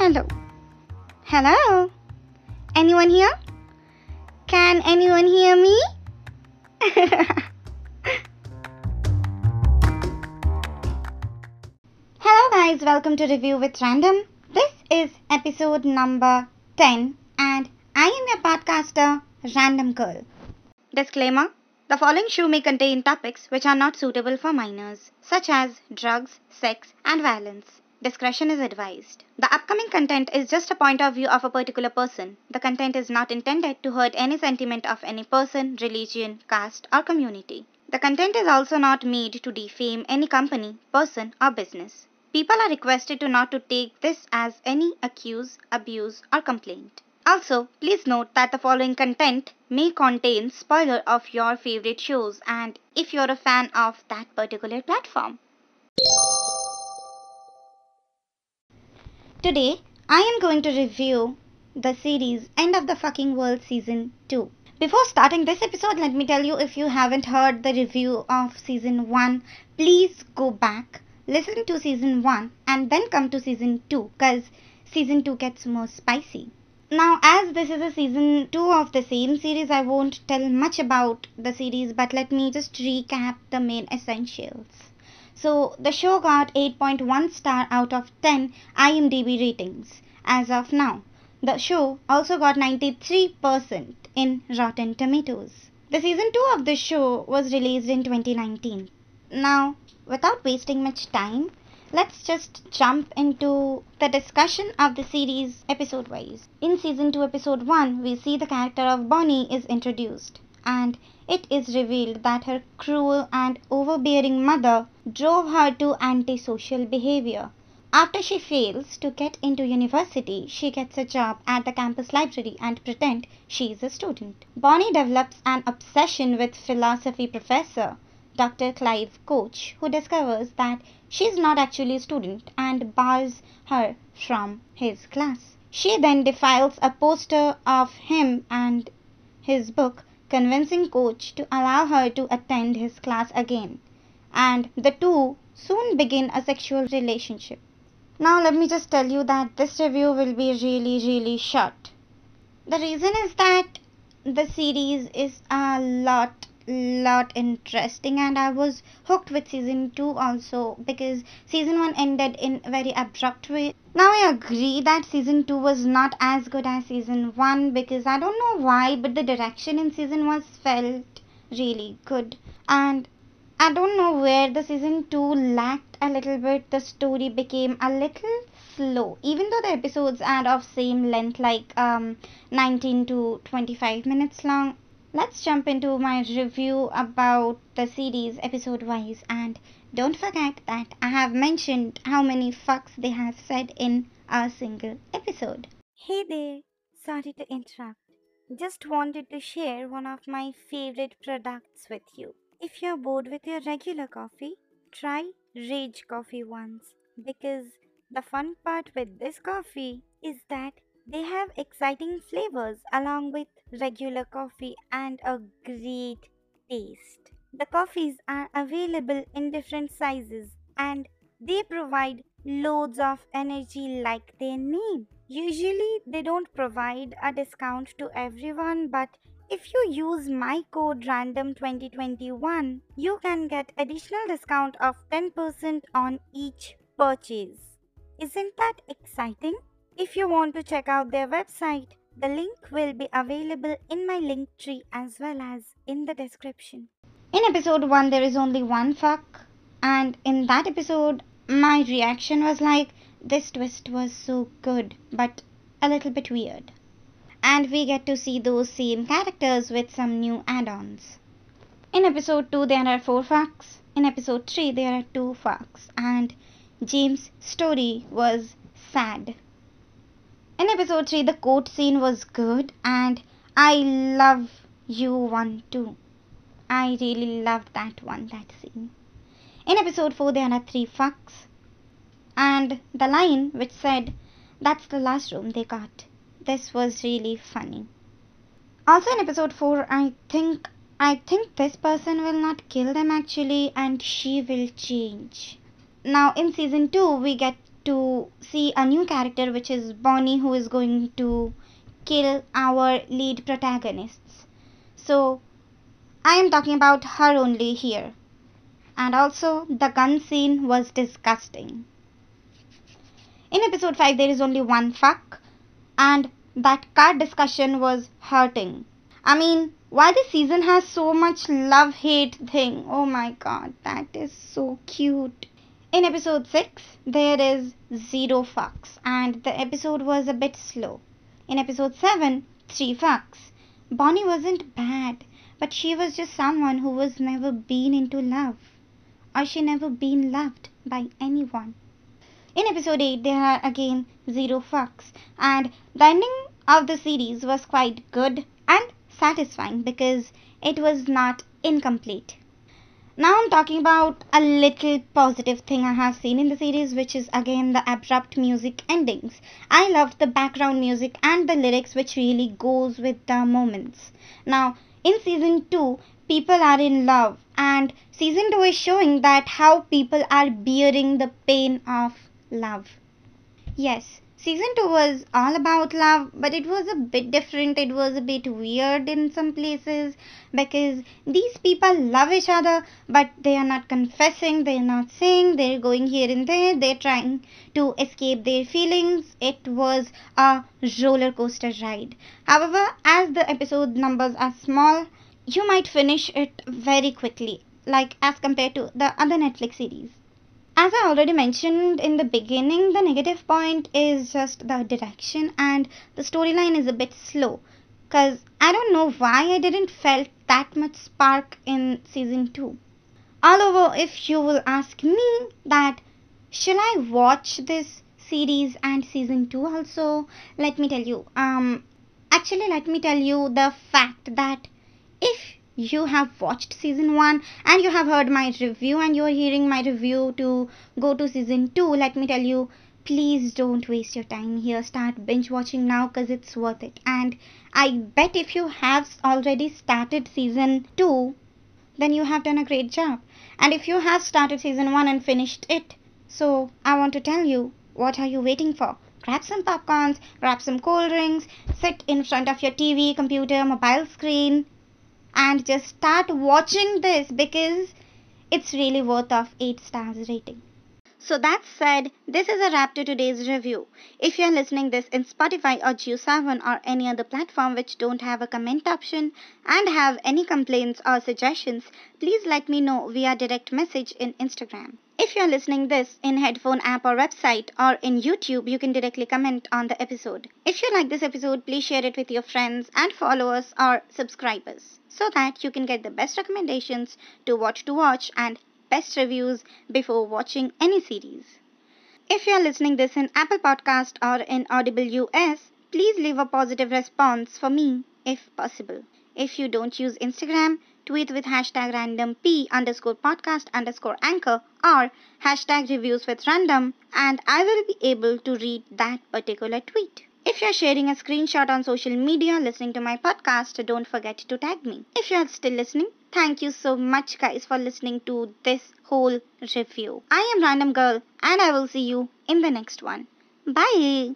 Hello. Hello? Anyone here? Can anyone hear me? Hello, guys. Welcome to Review with Random. This is episode number 10, and I am your podcaster, Random Girl. Disclaimer The following show may contain topics which are not suitable for minors, such as drugs, sex, and violence. Discretion is advised. The upcoming content is just a point of view of a particular person. The content is not intended to hurt any sentiment of any person, religion, caste, or community. The content is also not made to defame any company, person, or business. People are requested to not to take this as any accuse, abuse, or complaint. Also, please note that the following content may contain spoiler of your favorite shows and if you're a fan of that particular platform. Today, I am going to review the series End of the Fucking World Season 2. Before starting this episode, let me tell you if you haven't heard the review of Season 1, please go back, listen to Season 1, and then come to Season 2 because Season 2 gets more spicy. Now, as this is a season 2 of the same series, I won't tell much about the series, but let me just recap the main essentials. So, the show got 8.1 star out of 10 IMDb ratings as of now. The show also got 93% in Rotten Tomatoes. The season 2 of the show was released in 2019. Now, without wasting much time, let's just jump into the discussion of the series episode wise. In season 2, episode 1, we see the character of Bonnie is introduced, and it is revealed that her cruel and overbearing mother drove her to antisocial behavior. After she fails to get into university, she gets a job at the campus library and pretend she is a student. Bonnie develops an obsession with philosophy professor Dr. Clive Koch, who discovers that she is not actually a student and bars her from his class. She then defiles a poster of him and his book, convincing Koch to allow her to attend his class again, and the two soon begin a sexual relationship. Now, let me just tell you that this review will be really, really short. The reason is that the series is a lot lot interesting and I was hooked with season 2 also because season 1 ended in very abrupt way. Now I agree that season 2 was not as good as season 1 because I don't know why but the direction in season was felt really good and I don't know where the season 2 lacked a little bit the story became a little slow even though the episodes are of same length like um 19 to 25 minutes long let's jump into my review about the series episode wise and don't forget that I have mentioned how many fucks they have said in a single episode. Hey there, sorry to interrupt. Just wanted to share one of my favorite products with you. If you're bored with your regular coffee, try Rage Coffee once because the fun part with this coffee is that they have exciting flavors along with regular coffee and a great taste. The coffees are available in different sizes and they provide loads of energy like their name. Usually, they don't provide a discount to everyone, but if you use my code random2021, you can get additional discount of 10% on each purchase. Isn't that exciting? If you want to check out their website, the link will be available in my link tree as well as in the description. In episode 1, there is only one fuck, and in that episode, my reaction was like, this twist was so good, but a little bit weird. And we get to see those same characters with some new add ons. In episode 2, there are four fucks. In episode 3, there are two fucks, and James' story was sad. In episode 3, the court scene was good, and I love you one too. I really loved that one, that scene. In episode 4, there are three fucks, and the line which said, That's the last room they got. This was really funny. Also, in episode 4, I think I think this person will not kill them actually, and she will change. Now, in season 2, we get to see a new character, which is Bonnie, who is going to kill our lead protagonists. So, I am talking about her only here. And also, the gun scene was disgusting. In episode 5, there is only one fuck, and that card discussion was hurting. I mean, why this season has so much love hate thing? Oh my god, that is so cute. In episode 6, there is zero fucks, and the episode was a bit slow. In episode 7, three fucks. Bonnie wasn't bad, but she was just someone who was never been into love, or she never been loved by anyone. In episode 8, there are again zero fucks, and the ending of the series was quite good and satisfying because it was not incomplete. Now I'm talking about a little positive thing I have seen in the series, which is again the abrupt music endings. I loved the background music and the lyrics, which really goes with the moments. Now, in season 2, people are in love, and season 2 is showing that how people are bearing the pain of love. Yes, season 2 was all about love, but it was a bit different. It was a bit weird in some places because these people love each other, but they are not confessing, they are not saying, they're going here and there, they're trying to escape their feelings. It was a roller coaster ride. However, as the episode numbers are small, you might finish it very quickly, like as compared to the other Netflix series. As I already mentioned in the beginning, the negative point is just the direction and the storyline is a bit slow. Cause I don't know why I didn't felt that much spark in season 2. All over, if you will ask me that, shall I watch this series and season 2 also? Let me tell you, um, actually let me tell you the fact that if you have watched season 1 and you have heard my review and you are hearing my review to go to season 2 let me tell you please don't waste your time here. Start binge watching now because it's worth it. And i bet if you have already started season 2 then you have done a great job. And if you have started season 1 and finished it so i want to tell you what are you waiting for? Grab some popcorns grab some cold drinks sit in front of your tv computer mobile screen and just start watching this because it's really worth of 8 stars rating. So that said, this is a wrap to today's review. If you're listening this in Spotify or JioSaavn or any other platform which don't have a comment option and have any complaints or suggestions, please let me know via direct message in Instagram. If you're listening this in headphone app or website or in YouTube, you can directly comment on the episode. If you like this episode, please share it with your friends and followers or subscribers so that you can get the best recommendations to what to watch and best reviews before watching any series. If you are listening this in Apple Podcast or in Audible US, please leave a positive response for me if possible. If you don't use Instagram, tweet with hashtag random p underscore podcast underscore anchor or hashtag reviews with random and I will be able to read that particular tweet. If you're sharing a screenshot on social media listening to my podcast, don't forget to tag me. If you're still listening, thank you so much guys for listening to this whole review. I am Random Girl and I will see you in the next one. Bye!